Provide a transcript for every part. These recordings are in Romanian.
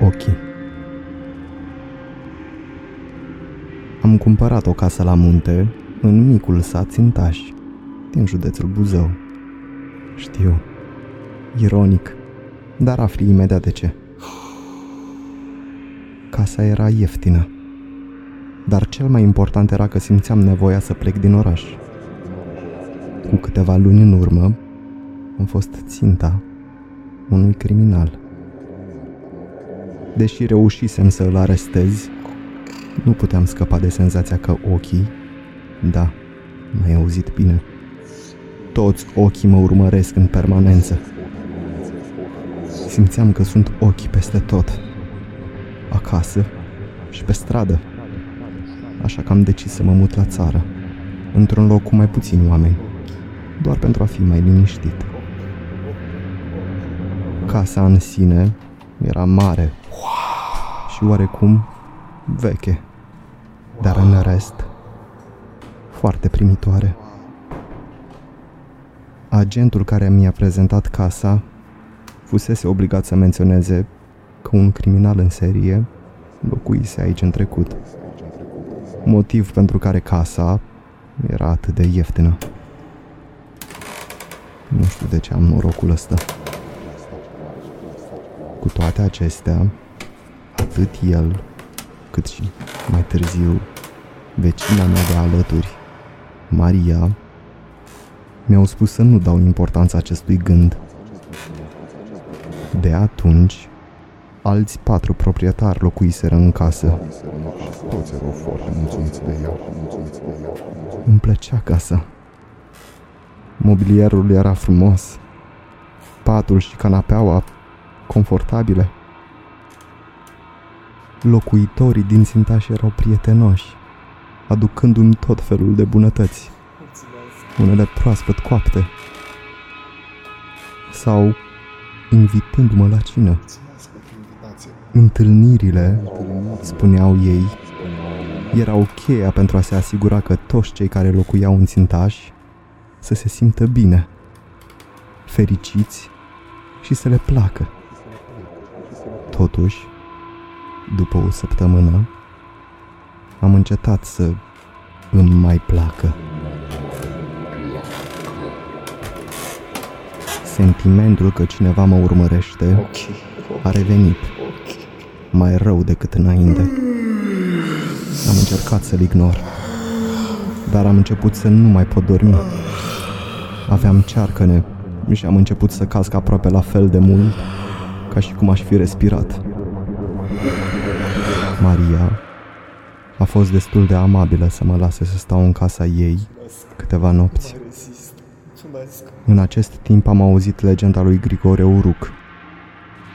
ochii. Am cumpărat o casă la munte, în micul sat Țintaș, din județul Buzău. Știu, ironic, dar afli imediat de ce. Casa era ieftină, dar cel mai important era că simțeam nevoia să plec din oraș. Cu câteva luni în urmă, am fost ținta unui criminal. Deși reușisem să îl arestez, nu puteam scăpa de senzația că ochii, da, m-ai auzit bine, toți ochii mă urmăresc în permanență. Simțeam că sunt ochi peste tot, acasă și pe stradă. Așa că am decis să mă mut la țară, într-un loc cu mai puțini oameni, doar pentru a fi mai liniștit. Casa în sine era mare și oarecum veche, dar în rest foarte primitoare. Agentul care mi-a prezentat casa fusese obligat să menționeze că un criminal în serie locuise aici în trecut. Motiv pentru care casa era atât de ieftină. Nu știu de ce am norocul ăsta. Cu toate acestea, atât el, cât și mai târziu vecina mea de alături, Maria, mi-au spus să nu dau importanța acestui gând. De atunci, alți patru proprietari locuiseră în casă. Toți erau foarte mulțumiți de ea. Îmi plăcea casa. Mobilierul era frumos. Patul și canapeaua confortabile. Locuitorii din Țintaș erau prietenoși, aducându-mi tot felul de bunătăți. Unele proaspăt coapte. Sau invitându-mă la cină. Întâlnirile, spuneau ei, erau cheia pentru a se asigura că toți cei care locuiau în țintaș să se simtă bine, fericiți și să le placă. Totuși, după o săptămână, am încetat să îmi mai placă. Sentimentul că cineva mă urmărește a revenit, mai rău decât înainte. Am încercat să-l ignor, dar am început să nu mai pot dormi. Aveam cearcăne și am început să casc aproape la fel de mult ca și cum aș fi respirat. Maria a fost destul de amabilă să mă lase să stau în casa ei câteva nopți. În acest timp am auzit legenda lui Grigore Uruc,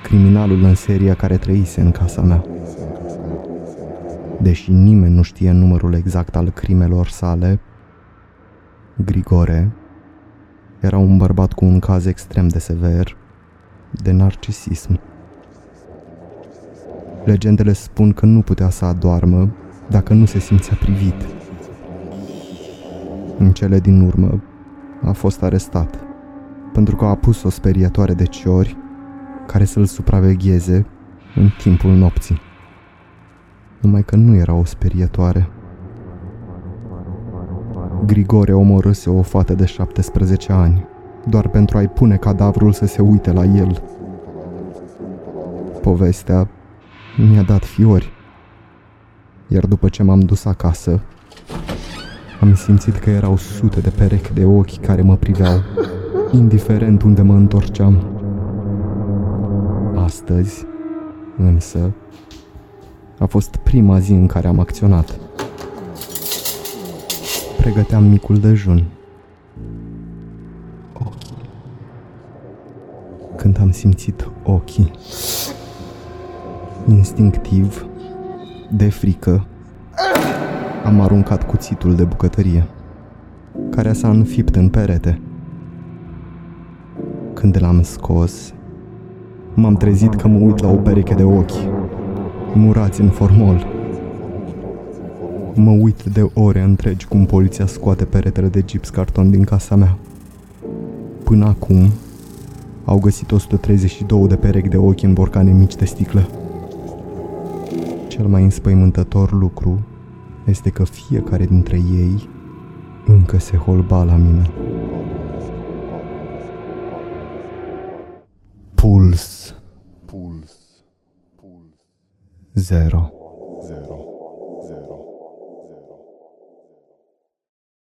criminalul în seria care trăise în casa mea. Deși nimeni nu știe numărul exact al crimelor sale, Grigore era un bărbat cu un caz extrem de sever de narcisism. Legendele spun că nu putea să adoarmă dacă nu se simțea privit. În cele din urmă, a fost arestat pentru că a pus o speriatoare de ciori care să-l supravegheze în timpul nopții. Numai că nu era o sperietoare. Grigore omorâse o fată de 17 ani, doar pentru a-i pune cadavrul să se uite la el. Povestea mi-a dat fiori. Iar după ce m-am dus acasă, am simțit că erau sute de perechi de ochi care mă priveau, indiferent unde mă întorceam. Astăzi, însă, a fost prima zi în care am acționat. Pregăteam micul dejun. Când am simțit ochii, instinctiv, de frică, am aruncat cuțitul de bucătărie, care s-a înfipt în perete. Când l-am scos, m-am trezit că mă uit la o pereche de ochi, murați în formol. Mă uit de ore întregi cum poliția scoate peretele de gips carton din casa mea. Până acum, au găsit 132 de perechi de ochi în borcane mici de sticlă. Cel mai înspăimântător lucru este că fiecare dintre ei încă se holba la mine. Puls Puls. Puls. zero.